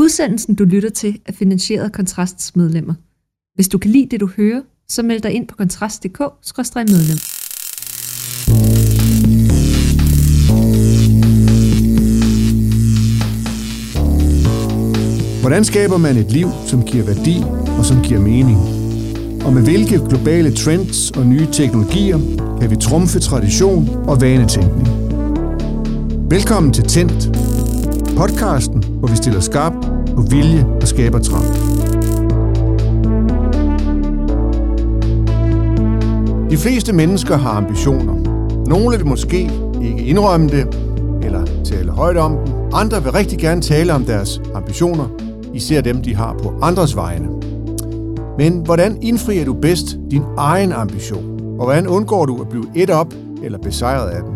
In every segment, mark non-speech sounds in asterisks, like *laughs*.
Udsendelsen, du lytter til, er finansieret af Kontrasts medlemmer. Hvis du kan lide det, du hører, så meld dig ind på kontrast.dk-medlem. Hvordan skaber man et liv, som giver værdi og som giver mening? Og med hvilke globale trends og nye teknologier kan vi trumfe tradition og vanetænkning? Velkommen til Tændt, podcasten, hvor vi stiller skarp på vilje og skaber trang. De fleste mennesker har ambitioner. Nogle vil måske ikke indrømme det, eller tale højt om dem. Andre vil rigtig gerne tale om deres ambitioner, især dem, de har på andres vegne. Men hvordan indfrier du bedst din egen ambition? Og hvordan undgår du at blive et op eller besejret af den?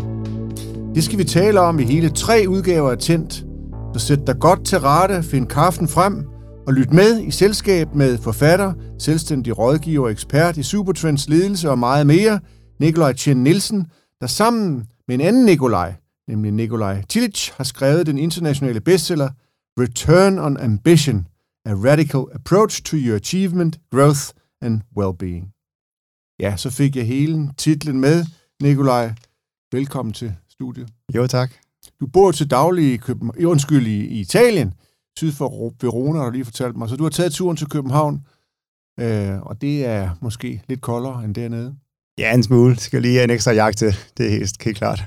Det skal vi tale om i hele tre udgaver af Tændt. Så sæt dig godt til rette, find kaffen frem og lyt med i selskab med forfatter, selvstændig rådgiver og ekspert i Supertrends ledelse og meget mere, Nikolaj Tjen Nielsen, der sammen med en anden Nikolaj, nemlig Nikolaj Tillich, har skrevet den internationale bestseller Return on Ambition, A Radical Approach to Your Achievement, Growth and Wellbeing. Ja, så fik jeg hele titlen med. Nikolaj, velkommen til studiet. Jo, tak. Du bor til daglig i, København, undskyld, i, i Italien, syd for Verona, har du lige fortalt mig. Så du har taget turen til København, øh, og det er måske lidt koldere end dernede. Ja, en smule. Skal lige have en ekstra jagt til. Det er helt, helt klart.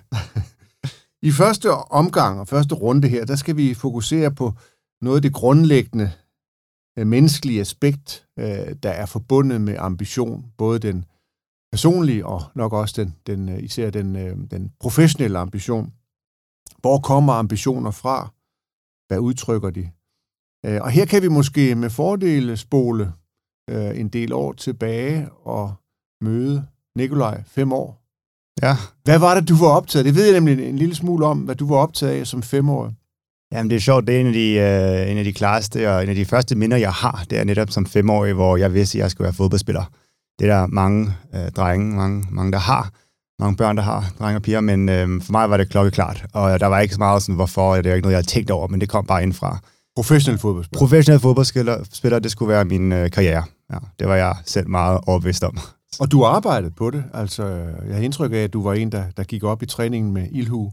*laughs* I første omgang og første runde her, der skal vi fokusere på noget af det grundlæggende øh, menneskelige aspekt, øh, der er forbundet med ambition. Både den personlige og nok også den, den øh, især den, den professionelle ambition. Hvor kommer ambitioner fra? Hvad udtrykker de? Og her kan vi måske med fordel spole en del år tilbage og møde Nikolaj, fem år Ja. Hvad var det, du var optaget Det ved jeg nemlig en lille smule om, hvad du var optaget af som femårig. Jamen, det er sjovt. Det er en af, de, uh, en af de klareste og en af de første minder, jeg har. Det er netop som femårig, hvor jeg vidste, at jeg skulle være fodboldspiller. Det er der mange uh, drenge, mange, mange, der har. Mange børn, der har, drenge og piger, men uh, for mig var det klokkeklart. Og der var ikke så meget sådan, hvorfor, det er ikke noget, jeg havde tænkt over, men det kom bare indfra. Professionel fodboldspiller? Professionel fodboldspiller, det skulle være min uh, karriere. Ja, det var jeg selv meget overbevist om. Og du arbejdede på det. Altså, jeg har indtryk af, at du var en, der, der gik op i træningen med ildhu.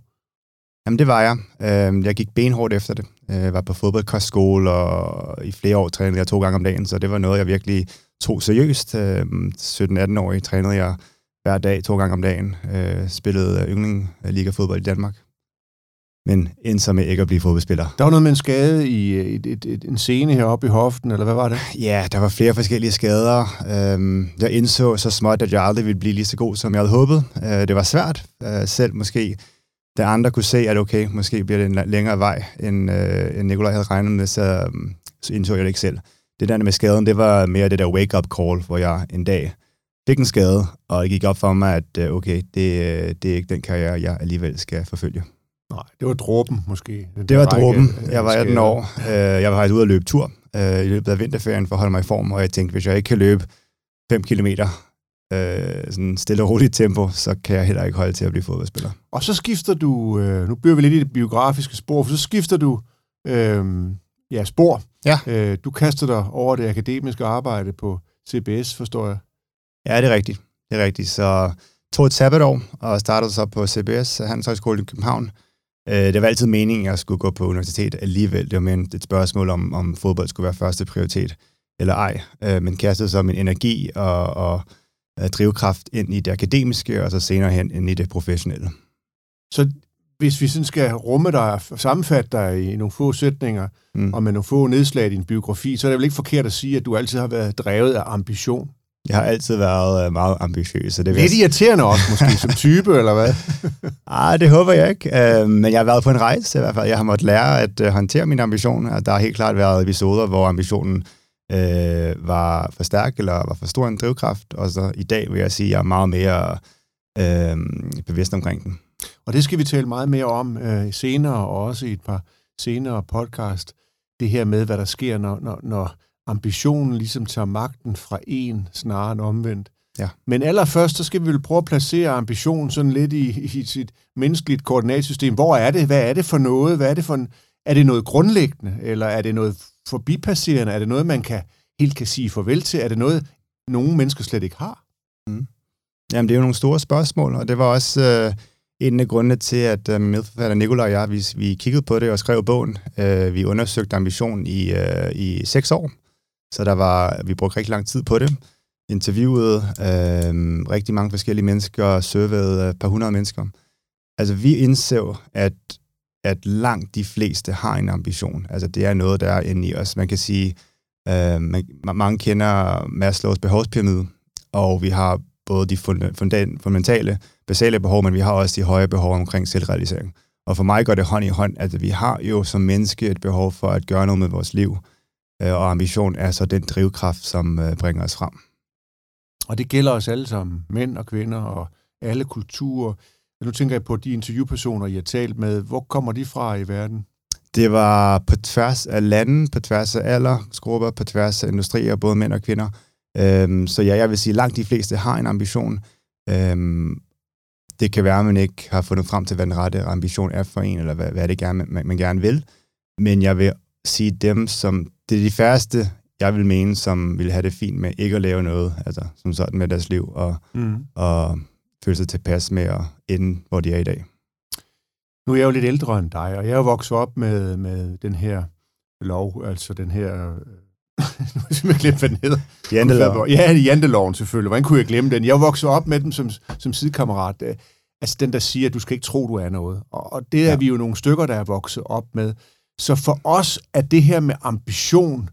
Jamen, det var jeg. Øhm, jeg gik benhårdt efter det. Jeg var på fodboldkostskole, og i flere år trænede jeg to gange om dagen, så det var noget, jeg virkelig tog seriøst. 17-18 øhm, år trænede jeg hver dag, to gange om dagen. Øh, spillede yndling Liga fodbold i Danmark men endte så med ikke at blive fodboldspiller. Der var noget med en skade i et, et, et, en scene heroppe i hoften, eller hvad var det? Ja, der var flere forskellige skader. Øhm, jeg indså så småt, at jeg aldrig ville blive lige så god, som jeg havde håbet. Øh, det var svært, øh, selv måske. Da andre kunne se, at okay, måske bliver det en længere vej, end, øh, end Nikolaj havde regnet med, så, øhm, så indså jeg det ikke selv. Det der med skaden, det var mere det der wake-up call, hvor jeg en dag fik en skade, og det gik op for mig, at øh, okay, det, øh, det er ikke den karriere, jeg alligevel skal forfølge. Nej, det var dråben måske. Den det var dråben. Jeg var 18 år. Øh, jeg var faktisk ude at løbe tur i løbet af vinterferien for at holde mig i form, og jeg tænkte, hvis jeg ikke kan løbe 5 km øh, sådan stille og roligt tempo, så kan jeg heller ikke holde til at blive fodboldspiller. Og så skifter du, øh, nu bliver vi lidt i det biografiske spor, for så skifter du øh, ja, spor. Ja. Øh, du kaster dig over det akademiske arbejde på CBS, forstår jeg. Ja, det er rigtigt. Det er rigtigt. Så tog et sabbatår og startede så på CBS, Handelshøjskole i København, Øh, det var altid meningen, at jeg skulle gå på universitet alligevel. Det var mere et spørgsmål om, om fodbold skulle være første prioritet eller ej. Øh, men kastede så min energi og, og øh, drivkraft ind i det akademiske, og så senere hen ind i det professionelle. Så hvis vi sådan skal rumme dig og sammenfatte dig i nogle få sætninger, mm. og med nogle få nedslag i din biografi, så er det vel ikke forkert at sige, at du altid har været drevet af ambition? Jeg har altid været øh, meget ambitiøs. Så det Lidt irriterende også, måske, som *laughs* type, eller hvad? ah, det håber jeg ikke. Uh, men jeg har været på en rejse i hvert fald. Jeg har måttet lære at uh, håndtere mine ambitioner. Der har helt klart været episoder, hvor ambitionen uh, var for stærk, eller var for stor en drivkraft. Og så i dag vil jeg sige, at jeg er meget mere uh, bevidst omkring den. Og det skal vi tale meget mere om uh, senere, og også i et par senere podcast. Det her med, hvad der sker, når, når, når ambitionen ligesom tager magten fra en snarere end omvendt. Ja. Men allerførst, så skal vi vel prøve at placere ambitionen sådan lidt i, i sit menneskeligt koordinatsystem. Hvor er det? Hvad er det for noget? Hvad er det for en, er det noget grundlæggende, eller er det noget forbipasserende? Er det noget, man kan helt kan sige farvel til? Er det noget, nogle mennesker slet ikke har? Mm. Jamen, det er jo nogle store spørgsmål, og det var også øh, en af grundene til, at øh, medforfatter Nikolaj og jeg, vi, vi kiggede på det og skrev bogen. Øh, vi undersøgte ambition i, øh, i seks år, så der var, vi brugte rigtig lang tid på det. Interviewede øh, rigtig mange forskellige mennesker, surveyede et par hundrede mennesker. Altså, vi indså, at at langt de fleste har en ambition. Altså, det er noget, der er inde i os. Man kan sige, øh, man, mange kender Maslows behovspyramide, og vi har både de fundamentale, basale behov, men vi har også de høje behov omkring selvrealisering. Og for mig går det hånd i hånd, at vi har jo som menneske et behov for at gøre noget med vores liv, og ambition er så den drivkraft, som øh, bringer os frem. Og det gælder os alle sammen, mænd og kvinder og alle kulturer. Nu tænker jeg på de interviewpersoner, I har talt med. Hvor kommer de fra i verden? Det var på tværs af lande, på tværs af aldersgrupper, på tværs af industrier, både mænd og kvinder. Øhm, så ja, jeg vil sige, at langt de fleste har en ambition. Øhm, det kan være, at man ikke har fundet frem til, hvad den rette ambition er for en, eller hvad, hvad det gerne, man, man gerne vil. Men jeg vil sige dem, som... Det er de færreste, jeg vil mene, som vil have det fint med ikke at lave noget, altså som sådan med deres liv, og, mm. og føle sig tilpas med at ende, hvor de er i dag. Nu er jeg jo lidt ældre end dig, og jeg er jo vokset op med, med den her lov, altså den her... *laughs* nu har jeg simpelthen glemt, hvad den hedder. Janteloven. Ja, janteloven selvfølgelig. Hvordan kunne jeg glemme den? Jeg vokset op med den som, som sidekammerat. Altså den, der siger, at du skal ikke tro, du er noget. Og, og det er ja. vi jo nogle stykker, der er vokset op med. Så for os er det her med ambition,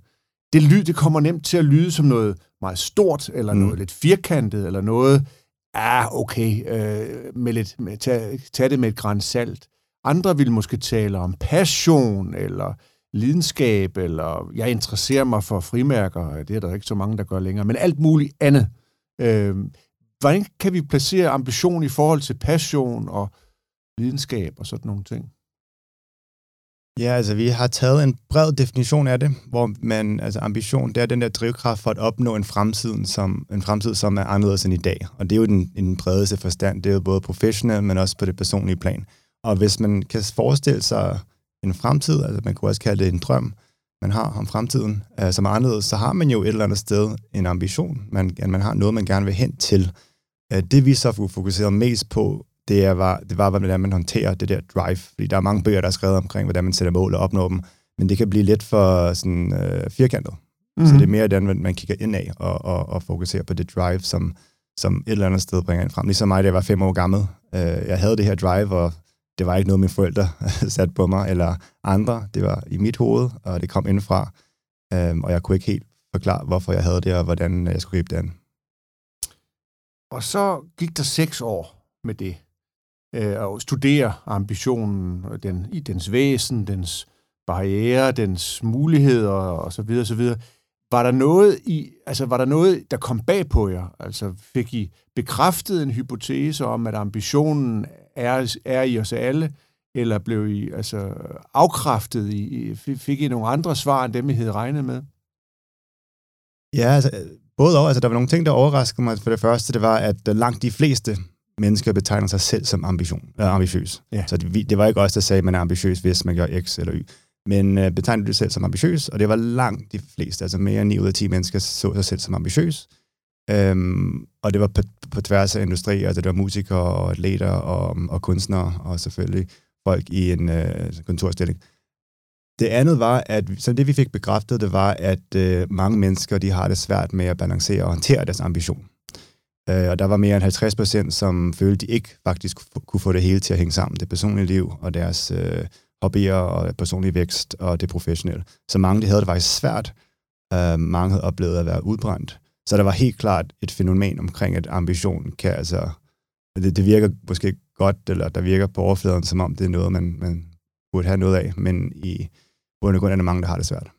det, lyd, det kommer nemt til at lyde som noget meget stort, eller mm. noget lidt firkantet, eller noget, ah, okay, øh, med lidt, med, tag, tag det med et græns salt. Andre vil måske tale om passion, eller lidenskab, eller jeg interesserer mig for frimærker, det er der ikke så mange, der gør længere, men alt muligt andet. Øh, hvordan kan vi placere ambition i forhold til passion og lidenskab og sådan nogle ting? Ja, altså vi har taget en bred definition af det, hvor man, altså ambition, det er den der drivkraft for at opnå en fremtid, som, en fremtid, som er anderledes end i dag. Og det er jo den, den bredeste forstand, det er jo både professionelt, men også på det personlige plan. Og hvis man kan forestille sig en fremtid, altså man kunne også kalde det en drøm, man har om fremtiden, øh, som er anderledes, så har man jo et eller andet sted en ambition. Man, man har noget, man gerne vil hen til. Øh, det vi så fokuserer mest på det, er, var, det var, hvordan man håndterer det der drive. Fordi der er mange bøger, der er skrevet omkring, hvordan man sætter mål og opnår dem. Men det kan blive lidt for sådan, øh, firkantet. Mm-hmm. Så det er mere den, man kigger ind af og, og, og fokuserer på det drive, som, som et eller andet sted bringer ind frem. Ligesom mig, da jeg var fem år gammel. Øh, jeg havde det her drive, og det var ikke noget, mine forældre *laughs* satte på mig, eller andre. Det var i mit hoved, og det kom indfra. Øh, og jeg kunne ikke helt forklare, hvorfor jeg havde det, og hvordan jeg skulle gribe det an. Og så gik der seks år med det øh, og studere ambitionen, den, i dens væsen, dens barriere, dens muligheder og så videre, så videre. Var der noget i, altså var der noget, der kom bag på jer? Altså fik I bekræftet en hypotese om, at ambitionen er, er i os alle, eller blev I altså afkræftet i, fik I nogle andre svar end dem, I havde regnet med? Ja, altså, både og. Altså, der var nogle ting, der overraskede mig. For det første, det var, at langt de fleste mennesker betegner sig selv som ambition, øh, ambitiøs. Ja. Så det, det var ikke os, der sagde, at man er ambitiøs, hvis man gør X eller Y. Men øh, betegner du selv som ambitiøs, og det var langt de fleste, altså mere end 9 ud af 10 mennesker så sig selv som ambitiøs. Øhm, og det var på, på tværs af industri, altså det var musikere og atleter og, og kunstnere, og selvfølgelig folk i en øh, kontorstilling. Det andet var, at så det vi fik bekræftet, det var, at øh, mange mennesker de har det svært med at balancere og håndtere deres ambition. Øh, og der var mere end 50 procent, som følte, de ikke faktisk kunne få det hele til at hænge sammen. Det personlige liv og deres øh, hobbyer og personlig vækst og det professionelle. Så mange de havde det faktisk svært. Øh, mange havde oplevet at være udbrændt. Så der var helt klart et fænomen omkring, at ambition kan altså... Det, det virker måske godt, eller der virker på overfladen, som om det er noget, man, man burde have noget af, men i bund og grund er der mange, der har det svært.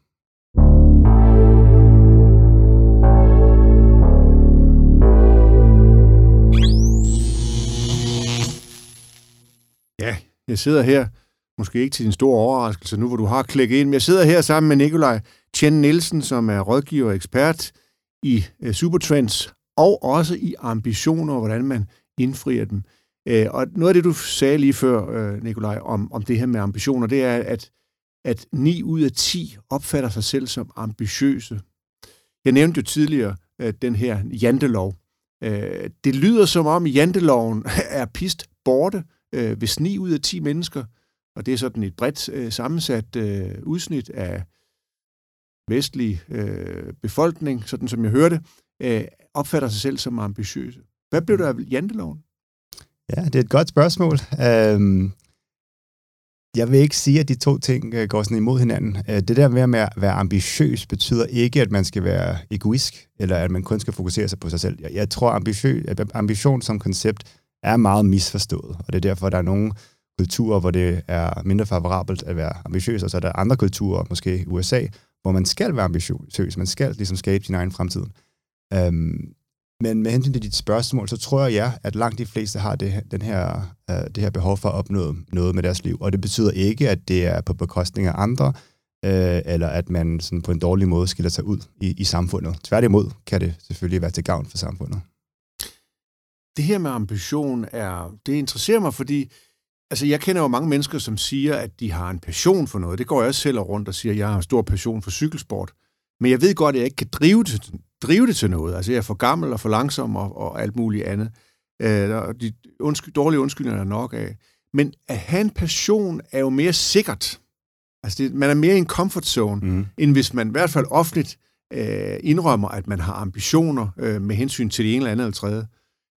Jeg sidder her, måske ikke til din store overraskelse nu, hvor du har klikket ind, men jeg sidder her sammen med Nikolaj Chen Nielsen, som er rådgiver og ekspert i øh, Supertrends, og også i ambitioner, og hvordan man indfrier dem. Øh, og noget af det, du sagde lige før, øh, Nikolaj, om, om det her med ambitioner, det er, at at 9 ud af 10 opfatter sig selv som ambitiøse. Jeg nævnte jo tidligere øh, den her jantelov. Øh, det lyder som om janteloven *laughs* er pist borte, øh, hvis 9 ud af 10 mennesker, og det er sådan et bredt øh, sammensat øh, udsnit af vestlig øh, befolkning, sådan som jeg hørte, øh, opfatter sig selv som ambitiøse. Hvad blev der af janteloven? Ja, det er et godt spørgsmål. Øhm, jeg vil ikke sige, at de to ting øh, går sådan imod hinanden. Øh, det der med at være ambitiøs betyder ikke, at man skal være egoist, eller at man kun skal fokusere sig på sig selv. Jeg, tror, ambition, ambition som koncept er meget misforstået, og det er derfor, at der er nogle kulturer, hvor det er mindre favorabelt at være ambitiøs, og så er der andre kulturer, måske USA, hvor man skal være ambitiøs, man skal ligesom skabe sin egen fremtid. Øhm, men med hensyn til dit spørgsmål, så tror jeg, ja, at langt de fleste har det, den her, øh, det her behov for at opnå noget med deres liv. Og det betyder ikke, at det er på bekostning af andre, øh, eller at man sådan på en dårlig måde skiller sig ud i, i samfundet. Tværtimod kan det selvfølgelig være til gavn for samfundet. Det her med ambition, er, det interesserer mig, fordi altså, jeg kender jo mange mennesker, som siger, at de har en passion for noget. Det går jeg også selv rundt og siger, at jeg har en stor passion for cykelsport. Men jeg ved godt, at jeg ikke kan drive det, drive det til noget. Altså, jeg er for gammel og for langsom og, og alt muligt andet. Øh, de undsky, dårlige undskyldninger er nok af. Men at have en passion er jo mere sikkert. Altså, det, man er mere i en comfort zone, mm. end hvis man i hvert fald offentligt øh, indrømmer, at man har ambitioner øh, med hensyn til det ene eller andet eller tredje.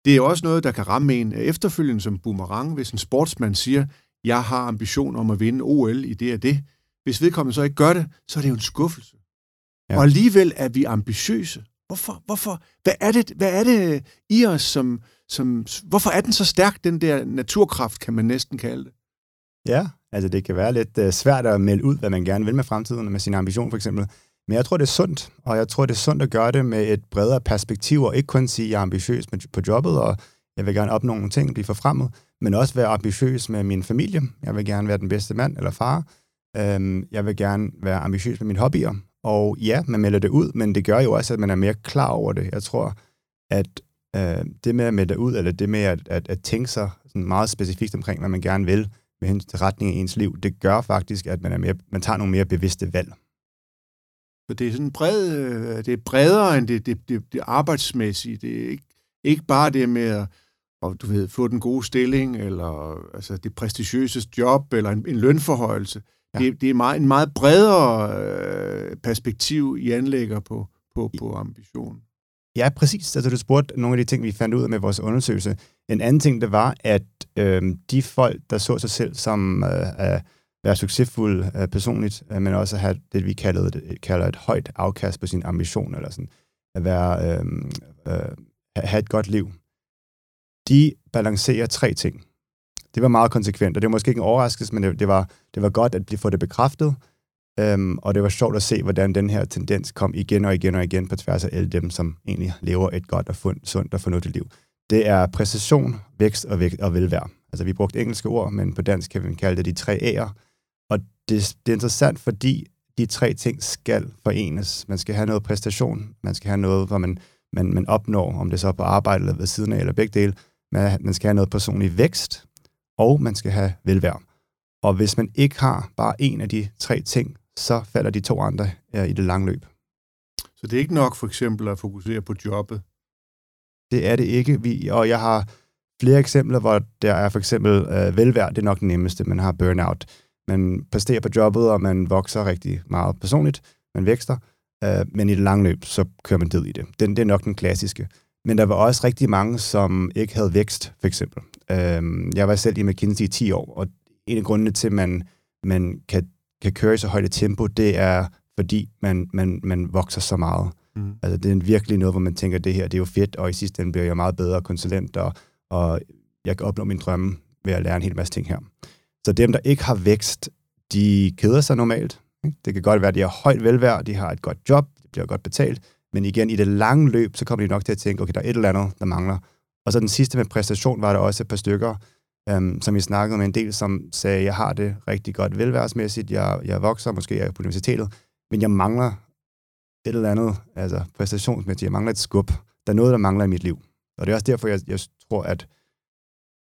Det er også noget, der kan ramme en efterfølgende som boomerang, hvis en sportsmand siger, jeg har ambition om at vinde OL i det og det. Hvis vedkommende så ikke gør det, så er det jo en skuffelse. Ja. Og alligevel er vi ambitiøse. Hvorfor? Hvorfor? Hvad er det, hvad er det i os, som, som... Hvorfor er den så stærk, den der naturkraft, kan man næsten kalde det? Ja, altså det kan være lidt uh, svært at melde ud, hvad man gerne vil med fremtiden, med sin ambition for eksempel. Men jeg tror, det er sundt, og jeg tror, det er sundt at gøre det med et bredere perspektiv, og ikke kun sige, at jeg er ambitiøs på jobbet, og jeg vil gerne opnå nogle ting, blive forfremmet, men også være ambitiøs med min familie. Jeg vil gerne være den bedste mand eller far. Øhm, jeg vil gerne være ambitiøs med mine hobbyer, og ja, man melder det ud, men det gør jo også, at man er mere klar over det. Jeg tror, at øh, det med at melde det ud, eller det med at, at, at tænke sig sådan meget specifikt omkring, hvad man gerne vil med hensyn til retningen af ens liv, det gør faktisk, at man, er mere, man tager nogle mere bevidste valg. Så det er sådan bred, øh, det er bredere end det, det, det, det arbejdsmæssige. Det er ikke, ikke bare det med at og, du ved, få den gode stilling, eller altså, det prestigiøse job, eller en, en lønforhøjelse. Ja. Det, det er meget, en meget bredere øh, perspektiv, I anlægger på, på, på ambitionen. Ja, præcis. Altså, du spurgte nogle af de ting, vi fandt ud af med vores undersøgelse. En anden ting, det var, at øh, de folk, der så sig selv som øh, være succesfuld øh, personligt, øh, men også have det, vi kalder, det, kalder et højt afkast på sin ambition, eller sådan, at være, øhm, øh, øh, have et godt liv, de balancerer tre ting det var meget konsekvent, og det var måske ikke en overraskelse, men det, det, var, det var godt at få det bekræftet, øhm, og det var sjovt at se, hvordan den her tendens kom igen og igen og igen på tværs af alle dem, som egentlig lever et godt og fund, sundt og fornuftigt liv. Det er præcision, vækst og, vægt og velvære. Altså, vi brugte engelske ord, men på dansk kan vi kalde det de tre A'er. Det, det er interessant, fordi de tre ting skal forenes. Man skal have noget præstation, man skal have noget, hvor man, man, man opnår, om det så er på arbejde eller ved siden af, eller begge dele. Man, man skal have noget personlig vækst, og man skal have velvære. Og hvis man ikke har bare en af de tre ting, så falder de to andre i det lange løb. Så det er ikke nok for eksempel at fokusere på jobbet? Det er det ikke. Vi, og jeg har flere eksempler, hvor der er for eksempel øh, velvære, det er nok det nemmeste. Man har burnout. Man præsterer på jobbet, og man vokser rigtig meget personligt. Man vækster. Øh, men i det lange løb, så kører man død i det. Den, det er nok den klassiske. Men der var også rigtig mange, som ikke havde vækst, for eksempel. Øhm, jeg var selv i McKinsey i 10 år, og en af grundene til, at man, man kan, kan køre i så højt et tempo, det er, fordi man, man, man vokser så meget. Mm. Altså, det er virkelig noget, hvor man tænker, det her det er jo fedt, og i sidste ende bliver jeg meget bedre konsulent, og, og jeg kan opnå min drømme ved at lære en hel masse ting her. Så dem, der ikke har vækst, de keder sig normalt. Det kan godt være, at de har højt velvære, de har et godt job, det bliver godt betalt, men igen, i det lange løb, så kommer de nok til at tænke, okay, der er et eller andet, der mangler. Og så den sidste med præstation var der også et par stykker, øhm, som vi snakkede med en del, som sagde, jeg har det rigtig godt velværsmæssigt, jeg, jeg vokser, måske jeg er på universitetet, men jeg mangler et eller andet, altså præstationsmæssigt, jeg mangler et skub. Der er noget, der mangler i mit liv. Og det er også derfor, jeg, jeg tror, at,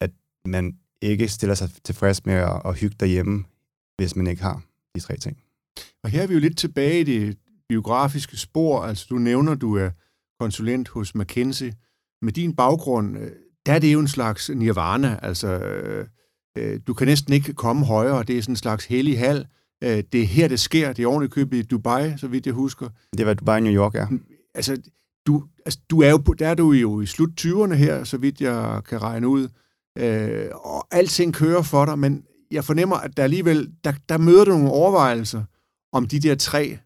at man ikke stiller sig tilfreds med at, at hygge derhjemme, hvis man ikke har de tre ting. Og her er vi jo lidt tilbage i det biografiske spor. Altså, du nævner, du er konsulent hos McKinsey. Med din baggrund, øh, der er det jo en slags nirvana. Altså, øh, øh, du kan næsten ikke komme højere. Det er sådan en slags hellig hal. Øh, det er her, det sker. Det er ordentligt købet i Dubai, så vidt jeg husker. Det var Dubai New York, ja. Altså, du, altså, du er jo, på, der er du jo i slut 20'erne her, så vidt jeg kan regne ud. Øh, og alting kører for dig, men jeg fornemmer, at der alligevel, der, der møder du nogle overvejelser om de der tre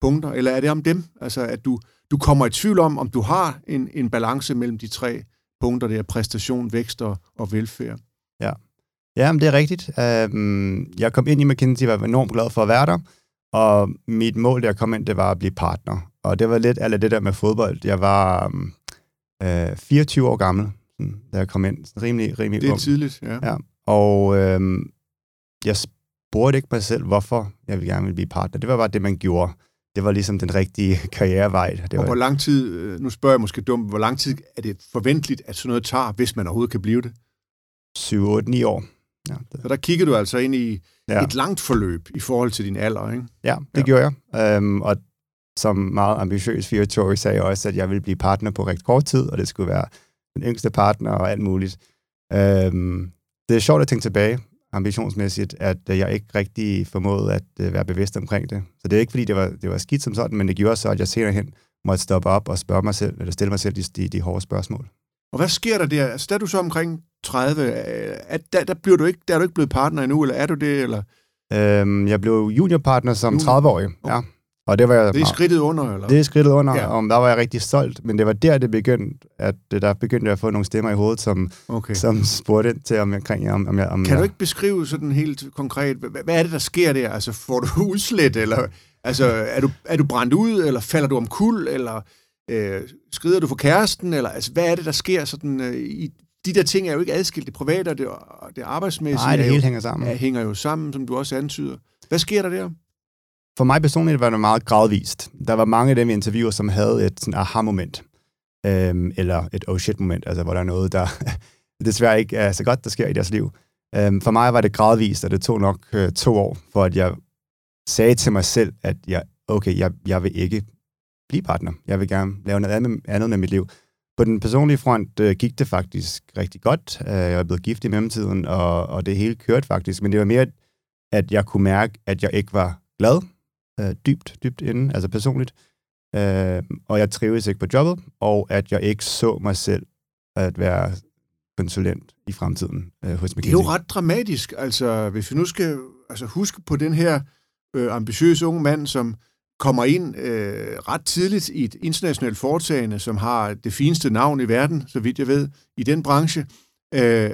punkter, eller er det om dem? Altså, at du, du kommer i tvivl om, om du har en, en balance mellem de tre punkter, der præstation, vækst og, og velfærd. Ja, ja men det er rigtigt. Uh, jeg kom ind i McKinsey, var enormt glad for at være der, og mit mål, da jeg kom ind, det var at blive partner. Og det var lidt af det der med fodbold. Jeg var um, uh, 24 år gammel, da jeg kom ind. Sådan rimelig, rimelig Det er tidligt, ja. ja. Og uh, jeg spurgte ikke mig selv, hvorfor jeg ville gerne ville blive partner. Det var bare det, man gjorde det var ligesom den rigtige *laughs* karrierevej. Det og var... hvor lang tid, øh, nu spørger jeg måske dumt, hvor lang tid er det forventeligt, at sådan noget tager, hvis man overhovedet kan blive det? 7, 8, 9 år. Ja, det... Så der kigger du altså ind i ja. et langt forløb i forhold til din alder, ikke? Ja, det ja. gjorde jeg. Um, og som meget ambitiøs 24 sagde jeg også, at jeg ville blive partner på rigtig kort tid, og det skulle være den yngste partner og alt muligt. Um, det er sjovt at tænke tilbage, ambitionsmæssigt, at øh, jeg ikke rigtig formåede at øh, være bevidst omkring det. Så det er ikke, fordi det var, det var skidt som sådan, men det gjorde så, at jeg senere hen måtte stoppe op og spørge mig selv, eller stille mig selv de, de, de hårde spørgsmål. Og hvad sker der der? Altså, der er du så omkring 30. Er, der, der, bliver du ikke, der er du ikke blevet partner endnu, eller er du det? Eller? Øhm, jeg blev juniorpartner som 30-årig, okay. ja. Og det, var jeg, det er skridtet under, eller? Det er skridtet under, ja. og der var jeg rigtig stolt, men det var der, det begyndte, at der begyndte jeg at få nogle stemmer i hovedet, som, okay. som spurgte ind til, om jeg, om, om jeg om Kan jeg, du ikke beskrive sådan helt konkret, hvad, hvad er det, der sker der? Altså, får du *laughs* udslet, eller altså, er, du, er du brændt ud, eller falder du om kul, eller øh, skrider du for kæresten, eller altså, hvad er det, der sker sådan øh, i de der ting er jo ikke adskilt. Det private og det, og det arbejdsmæssige Nej, det hele jo, hænger sammen. Er, hænger jo sammen, som du også antyder. Hvad sker der der? For mig personligt var det meget gradvist. Der var mange af dem vi interviewer, som havde et sådan aha-moment, øhm, eller et oh shit-moment, altså hvor der er noget, der *laughs* desværre ikke er så godt, der sker i deres liv. Øhm, for mig var det gradvist, og det tog nok øh, to år, for at jeg sagde til mig selv, at jeg, okay, jeg, jeg vil ikke blive partner. Jeg vil gerne lave noget andet, andet med mit liv. På den personlige front øh, gik det faktisk rigtig godt. Øh, jeg er blevet gift i mellemtiden, og, og det hele kørte faktisk. Men det var mere, at jeg kunne mærke, at jeg ikke var glad øh, dybt, dybt inde, altså personligt. Øh, og jeg trives ikke på jobbet, og at jeg ikke så mig selv at være konsulent i fremtiden øh, hos McKinsey. Det er jo ret dramatisk, altså hvis vi nu skal altså, huske på den her øh, ambitiøse unge mand, som kommer ind øh, ret tidligt i et internationalt foretagende, som har det fineste navn i verden, så vidt jeg ved, i den branche, øh,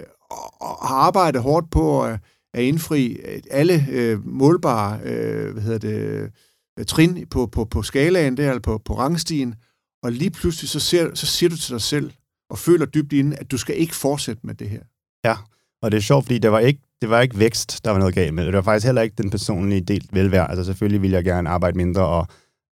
og har arbejdet hårdt på at at indfri alle øh, målbare øh, hvad hedder det, øh, trin på, på, på skalaen der, på, på rangstien, og lige pludselig så, ser, så siger du til dig selv, og føler dybt inde, at du skal ikke fortsætte med det her. Ja, og det er sjovt, fordi det var ikke, det var ikke vækst, der var noget galt med. Det var faktisk heller ikke den personlige del velvære. Altså selvfølgelig ville jeg gerne arbejde mindre og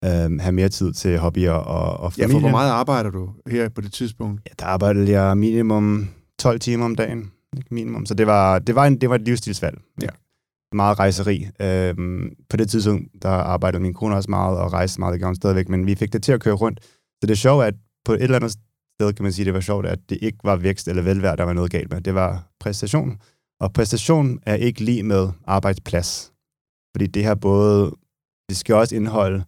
øh, have mere tid til hobbyer og, og familie. Ja, for hvor meget arbejder du her på det tidspunkt? Ja, der arbejdede jeg minimum 12 timer om dagen ikke minimum. Så det var, det var, en, det var et livsstilsvalg. Ja. Meget rejseri. Øhm, på det tidspunkt, der arbejdede min kone også meget og rejste meget, det gjorde stadigvæk, men vi fik det til at køre rundt. Så det er sjovt, at på et eller andet sted kan man sige, det var sjovt, at det ikke var vækst eller velvære, der var noget galt med. Det var præstation. Og præstation er ikke lige med arbejdsplads. Fordi det her både, det skal også indeholde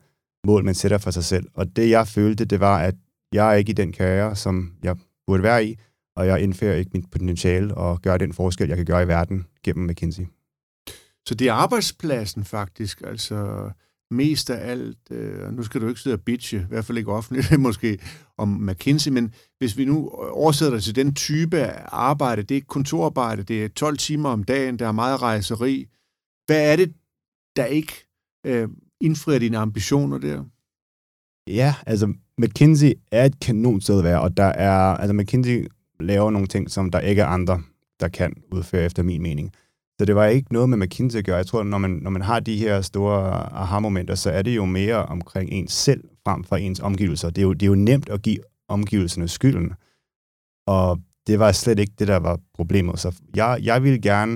mål, man sætter for sig selv. Og det, jeg følte, det var, at jeg er ikke i den karriere, som jeg burde være i, og jeg indfører ikke mit potentiale og gør den forskel, jeg kan gøre i verden gennem McKinsey. Så det er arbejdspladsen faktisk, altså mest af alt, øh, nu skal du ikke sidde og bitche, i hvert fald ikke offentligt *laughs* måske, om McKinsey, men hvis vi nu oversætter det til den type af arbejde, det er kontorarbejde, det er 12 timer om dagen, der er meget rejseri. Hvad er det, der ikke øh, indfrier dine ambitioner der? Ja, altså McKinsey er et kanon sted at være, og der er, altså McKinsey laver nogle ting, som der ikke er andre, der kan udføre efter min mening. Så det var ikke noget med McKinsey at gøre. Jeg tror, når man, når man har de her store aha-momenter, så er det jo mere omkring ens selv, frem for ens omgivelser. Det er jo, det er jo nemt at give omgivelserne skylden. Og det var slet ikke det, der var problemet. Så jeg, jeg ville gerne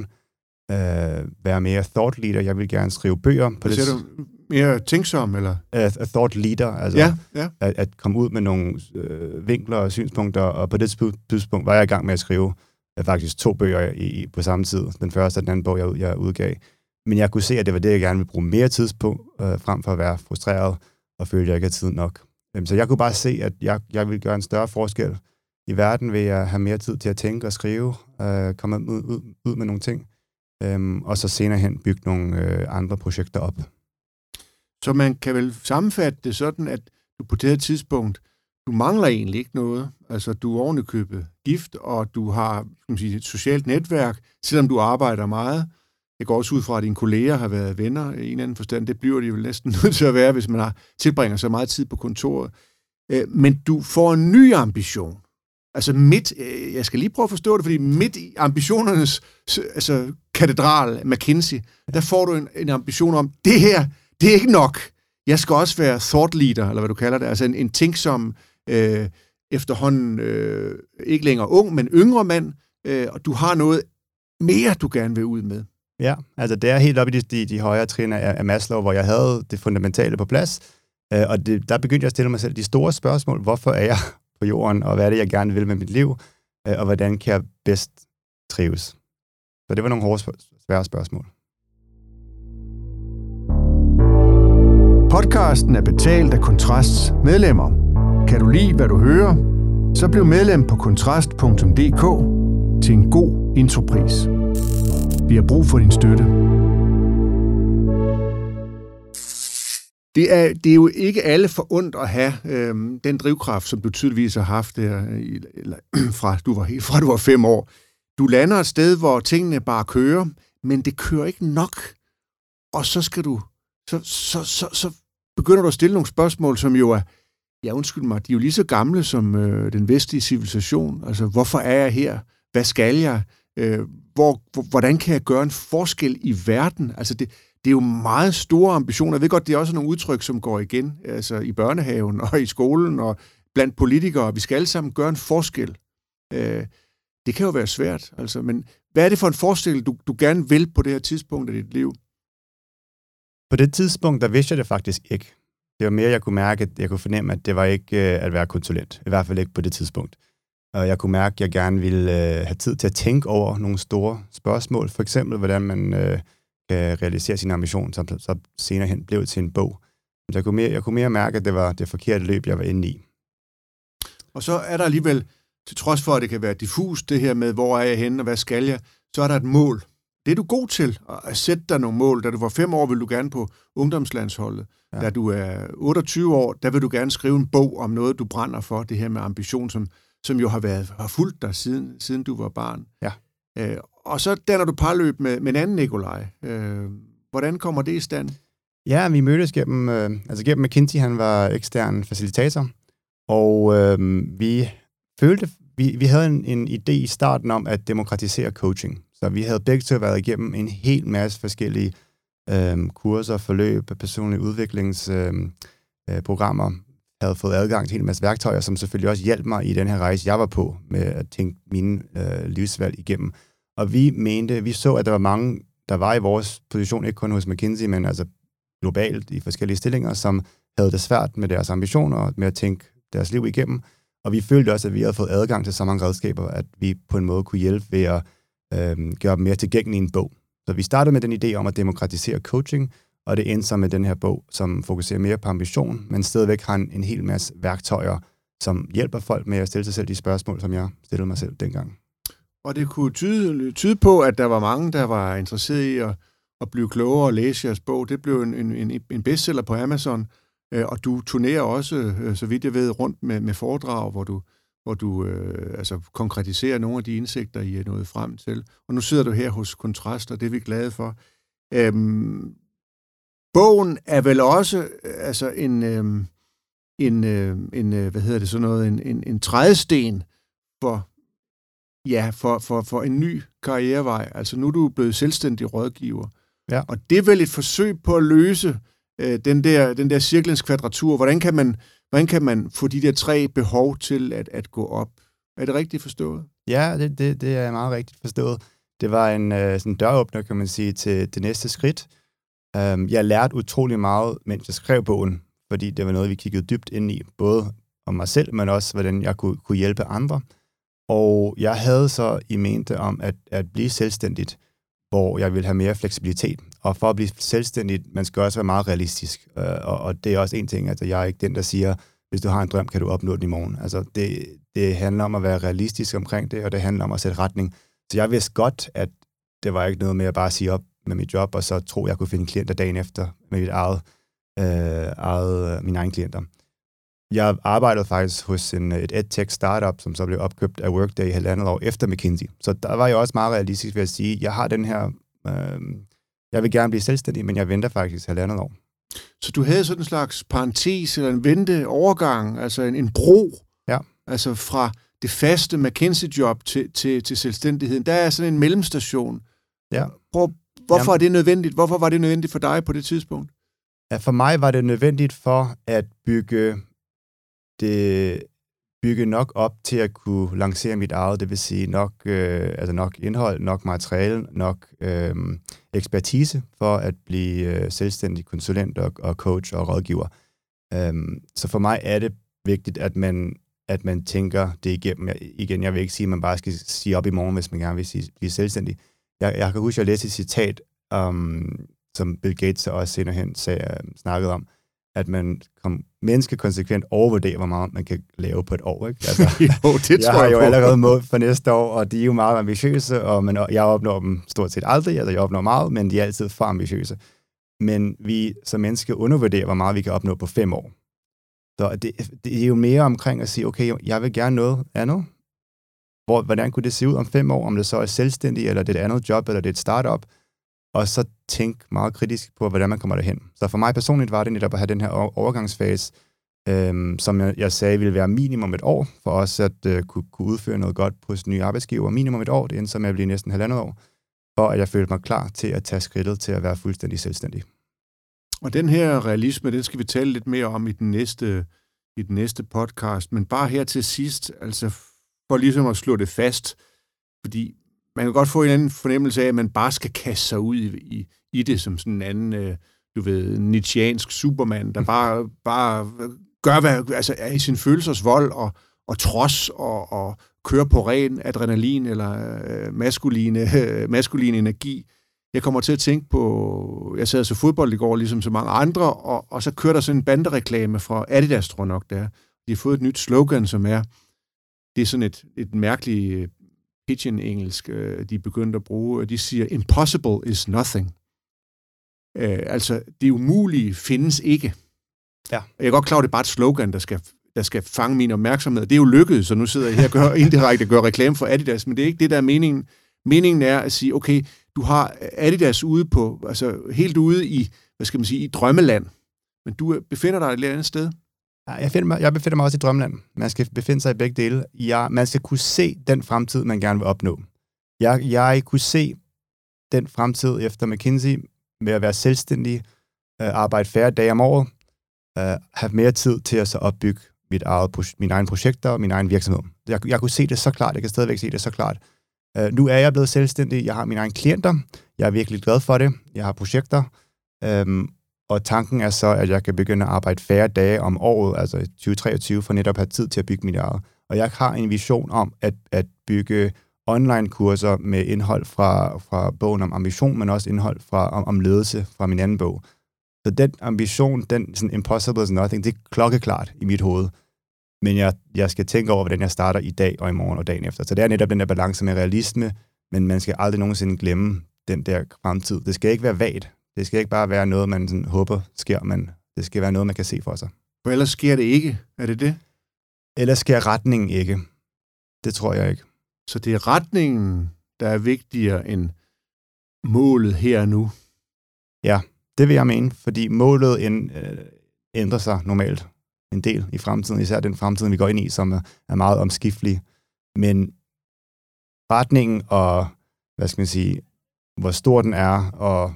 øh, være mere thought leader. Jeg vil gerne skrive bøger. På det, du? Mere tænksom, eller? Uh, thought leader, altså Ja, ja. at, at komme ud med nogle øh, vinkler og synspunkter, og på det tidspunkt- var jeg i gang med at skrive øh, faktisk to bøger i, i, på samme tid. Den første og den anden bog, jeg, jeg udgav. Men jeg kunne se, at det var det, jeg gerne ville bruge mere tid på, øh, frem for at være frustreret og føle, at jeg ikke havde tid nok. Øhm, så jeg kunne bare se, at jeg, jeg ville gøre en større forskel i verden ved at have mere tid til at tænke og skrive, øh, komme ud, ud, ud med nogle ting, øhm, og så senere hen bygge nogle øh, andre projekter op. Så man kan vel sammenfatte det sådan, at du på det her tidspunkt, du mangler egentlig ikke noget. Altså, du er ovenikøbet gift, og du har skal man sige, et socialt netværk, selvom du arbejder meget. Jeg går også ud fra, at dine kolleger har været venner i en eller anden forstand. Det bliver de jo næsten *laughs* nødt til at være, hvis man har tilbringer så meget tid på kontoret. Øh, men du får en ny ambition. Altså midt, øh, jeg skal lige prøve at forstå det, fordi midt i ambitionernes altså, katedral, McKinsey, der får du en, en ambition om, det her, det er ikke nok. Jeg skal også være thought leader, eller hvad du kalder det, altså en, en tænksom, øh, efterhånden øh, ikke længere ung, men yngre mand, øh, og du har noget mere, du gerne vil ud med. Ja, altså det er helt oppe i de, de, de højere trin af, af Maslow, hvor jeg havde det fundamentale på plads, øh, og det, der begyndte jeg at stille mig selv de store spørgsmål. Hvorfor er jeg på jorden, og hvad er det, jeg gerne vil med mit liv, øh, og hvordan kan jeg bedst trives? Så det var nogle hårde, svære spørgsmål. Podcasten er betalt af Kontrasts medlemmer. Kan du lide, hvad du hører? Så bliv medlem på kontrast.dk til en god intropris. Vi har brug for din støtte. Det er, det er jo ikke alle for ondt at have øhm, den drivkraft, som du tydeligvis har haft der, øh, i, eller, *clears throat* fra, du var, helt- fra du var fem år. Du lander et sted, hvor tingene bare kører, men det kører ikke nok. Og så skal du, så, så, så, så begynder du at stille nogle spørgsmål, som jo er, ja undskyld mig, de er jo lige så gamle som øh, den vestlige civilisation. Altså, hvorfor er jeg her? Hvad skal jeg? Øh, hvor, hvor, hvordan kan jeg gøre en forskel i verden? Altså, det, det er jo meget store ambitioner. Jeg ved godt, det er også nogle udtryk, som går igen altså i børnehaven og i skolen og blandt politikere. Vi skal alle sammen gøre en forskel. Øh, det kan jo være svært, altså, men hvad er det for en forskel, du, du gerne vil på det her tidspunkt af dit liv? På det tidspunkt, der vidste jeg det faktisk ikke. Det var mere, jeg kunne mærke, at jeg kunne fornemme, at det var ikke øh, at være konsulent. I hvert fald ikke på det tidspunkt. Og jeg kunne mærke, at jeg gerne ville øh, have tid til at tænke over nogle store spørgsmål. For eksempel, hvordan man øh, kan realisere sin ambition, som så senere hen blev til en bog. Så jeg kunne, mere, jeg kunne mere mærke, at det var det forkerte løb, jeg var inde i. Og så er der alligevel, til trods for, at det kan være diffus, det her med, hvor er jeg henne, og hvad skal jeg, så er der et mål. Det er du god til, at sætte dig nogle mål. Da du var fem år, vil du gerne på ungdomslandsholdet. Ja. Da du er 28 år, der vil du gerne skrive en bog om noget, du brænder for, det her med ambition, som, som jo har, været, har fulgt dig siden, siden du var barn. Ja. Øh, og så danner du parløb med, med en anden Nikolaj. Øh, hvordan kommer det i stand? Ja, vi mødtes gennem, øh, altså gennem McKinsey, han var ekstern facilitator, og øh, vi følte, vi, vi havde en, en idé i starten om at demokratisere coaching. Så vi havde begge to været igennem en hel masse forskellige øh, kurser, forløb, personlige udviklingsprogrammer, øh, øh, programmer. havde fået adgang til en hel masse værktøjer, som selvfølgelig også hjalp mig i den her rejse, jeg var på med at tænke mine øh, livsvalg igennem. Og vi mente, vi så, at der var mange, der var i vores position, ikke kun hos McKinsey, men altså globalt i forskellige stillinger, som havde det svært med deres ambitioner og med at tænke deres liv igennem. Og vi følte også, at vi havde fået adgang til så mange redskaber, at vi på en måde kunne hjælpe ved at øh, gøre dem mere tilgængelige i en bog. Så vi startede med den idé om at demokratisere coaching, og det endte så med den her bog, som fokuserer mere på ambition, men stadigvæk har en, en hel masse værktøjer, som hjælper folk med at stille sig selv de spørgsmål, som jeg stillede mig selv dengang. Og det kunne tyde, tyde på, at der var mange, der var interesseret i at, at blive klogere og læse jeres bog. Det blev en, en, en- bestseller på Amazon, øh, og du turnerer også, øh, så vidt jeg ved, rundt med, med foredrag, hvor du, hvor du øh, altså konkretiserer nogle af de indsigter, I er nået frem til. Og nu sidder du her hos Kontrast, og det er vi glade for. Øhm, bogen er vel også øh, altså en, øh, en, øh, en øh, hvad hedder det sådan noget, en, en, en trædesten for, ja, for, for, for en ny karrierevej. Altså nu er du blevet selvstændig rådgiver. Ja. Og det er vel et forsøg på at løse øh, den, der, den der cirklens kvadratur. Hvordan kan, man, hvordan kan man få de der tre behov til at, at gå op? Er det rigtigt forstået? Ja, det, det, det er meget rigtigt forstået. Det var en øh, sådan døråbner, kan man sige, til det næste skridt. Øhm, jeg lærte utrolig meget, mens jeg skrev bogen, fordi det var noget, vi kiggede dybt ind i, både om mig selv, men også, hvordan jeg kunne, kunne hjælpe andre. Og jeg havde så i mente om at, at blive selvstændigt, hvor jeg vil have mere fleksibilitet. Og for at blive selvstændig, man skal også være meget realistisk. Øh, og, og det er også en ting, altså jeg er ikke den, der siger, hvis du har en drøm, kan du opnå den i morgen. Altså det, det handler om at være realistisk omkring det, og det handler om at sætte retning. Så jeg vidste godt, at det var ikke noget med at bare sige op med mit job, og så tro, jeg kunne finde klienter dagen efter med mit eget, øh, eget, øh, mine egne klienter. Jeg arbejdede faktisk hos en, et edtech startup, som så blev opkøbt af Workday i halvandet år efter McKinsey. Så der var jeg også meget realistisk ved at sige, jeg har den her, øh, jeg vil gerne blive selvstændig, men jeg venter faktisk halvandet år. Så du havde sådan en slags parentes eller en vente overgang, altså en, en bro, ja. altså fra det faste McKinsey-job til, til, til selvstændigheden. Der er sådan en mellemstation. Ja. Prøv, hvorfor Jamen. er det nødvendigt? Hvorfor var det nødvendigt for dig på det tidspunkt? Ja, for mig var det nødvendigt for at bygge det bygge nok op til at kunne lancere mit eget, det vil sige nok, øh, altså nok indhold, nok materiale, nok øh, ekspertise for at blive øh, selvstændig konsulent og, og coach og rådgiver. Øhm, så for mig er det vigtigt, at man, at man tænker det igennem. Jeg, igen, jeg vil ikke sige, at man bare skal sige op i morgen, hvis man gerne vil sige, blive selvstændig. Jeg, jeg kan huske, at jeg læste et citat, um, som Bill Gates også senere hen sagde, øh, snakkede om, at man kom menneske konsekvent overvurderer, hvor meget man kan lave på et år. Ikke? Altså, *laughs* jo, det tror jeg, har jo allerede mål for næste år, og de er jo meget ambitiøse, og man, jeg opnår dem stort set aldrig, altså jeg opnår meget, men de er altid for ambitiøse. Men vi som mennesker undervurderer, hvor meget vi kan opnå på fem år. Så det, det er jo mere omkring at sige, okay, jeg vil gerne noget andet. Hvor, hvordan kunne det se ud om fem år, om det så er selvstændig, eller det er et andet job, eller det er et startup, og så tænke meget kritisk på, hvordan man kommer derhen. Så for mig personligt var det netop at have den her overgangsfase, øhm, som jeg, jeg sagde ville være minimum et år, for os at øh, kunne, kunne udføre noget godt på sin nye arbejdsgiver. Minimum et år, det endte så med at blive næsten halvandet år, for at jeg følte mig klar til at tage skridtet til at være fuldstændig selvstændig. Og den her realisme, den skal vi tale lidt mere om i den næste, i den næste podcast. Men bare her til sidst, altså for ligesom at slå det fast, fordi man kan godt få en anden fornemmelse af, at man bare skal kaste sig ud i, i, i det som sådan en anden, øh, du ved, Nietzscheansk supermand, der mm. bare, bare gør, hvad, altså er i sin følelsesvold og, og trods og, og kører på ren adrenalin eller øh, maskuline, øh, *laughs* maskuline energi. Jeg kommer til at tænke på, jeg sad så fodbold i går, ligesom så mange andre, og, og så kører der sådan en bandereklame fra Adidas, tror jeg nok, der. De har fået et nyt slogan, som er, det er sådan et, et mærkeligt pidgin-engelsk, øh, de er begyndt at bruge. De siger, impossible is nothing. Øh, altså, det umulige findes ikke. Ja. Jeg er godt klar, at det er bare et slogan, der skal, der skal fange min opmærksomhed. Det er jo lykkedes, så nu sidder jeg her og gør, *laughs* indirekte gør reklame for Adidas, men det er ikke det, der er meningen. Meningen er at sige, okay, du har Adidas ude på, altså helt ude i, hvad skal man sige, i drømmeland, men du befinder dig et andet sted. Jeg, finder mig, jeg befinder mig også i drømmeland. Man skal befinde sig i begge dele. Jeg, man skal kunne se den fremtid, man gerne vil opnå. Jeg, jeg kunne se den fremtid efter McKinsey med at være selvstændig, øh, arbejde færre dage om året, øh, have mere tid til at så opbygge mit eget, mine egne projekter og min egen virksomhed. Jeg, jeg kunne se det så klart, jeg kan stadigvæk se det så klart. Øh, nu er jeg blevet selvstændig, jeg har mine egne klienter, jeg er virkelig glad for det, jeg har projekter, um, og tanken er så, at jeg kan begynde at arbejde færre dage om året, altså 2023, for netop at have tid til at bygge mit eget. Og jeg har en vision om at, at bygge online-kurser med indhold fra, fra bogen om ambition, men også indhold fra, om, om ledelse fra min anden bog. Så den ambition, den sådan impossible is nothing, det er klokkeklart i mit hoved. Men jeg, jeg skal tænke over, hvordan jeg starter i dag og i morgen og dagen efter. Så det er netop den der balance med realisme, men man skal aldrig nogensinde glemme den der fremtid. Det skal ikke være vagt. Det skal ikke bare være noget, man sådan håber sker, men det skal være noget, man kan se for sig. For ellers sker det ikke. Er det det? Ellers sker retningen ikke. Det tror jeg ikke. Så det er retningen, der er vigtigere end målet her og nu? Ja, det vil jeg mene, fordi målet øh, ændrer sig normalt en del i fremtiden, især den fremtid, vi går ind i, som er meget omskiftelig. Men retningen og, hvad skal man sige, hvor stor den er, og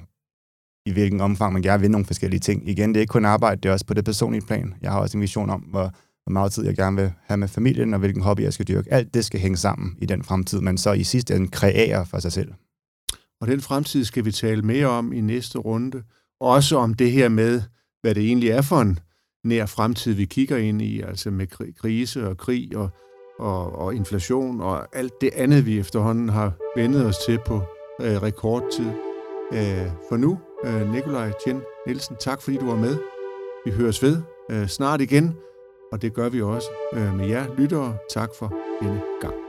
i hvilken omfang man gerne vil nogle forskellige ting. Igen, det er ikke kun arbejde, det er også på det personlige plan. Jeg har også en vision om, hvor, hvor meget tid jeg gerne vil have med familien, og hvilken hobby jeg skal dyrke. Alt det skal hænge sammen i den fremtid, man så i sidste ende kreerer for sig selv. Og den fremtid skal vi tale mere om i næste runde. Også om det her med, hvad det egentlig er for en nær fremtid, vi kigger ind i, altså med krise og krig og, og, og inflation og alt det andet, vi efterhånden har vendet os til på øh, rekordtid. Øh, for nu, øh, Nikolaj Tjen Nielsen, tak fordi du var med. Vi høres ved øh, snart igen, og det gør vi også øh, med jer lyttere. Tak for denne gang.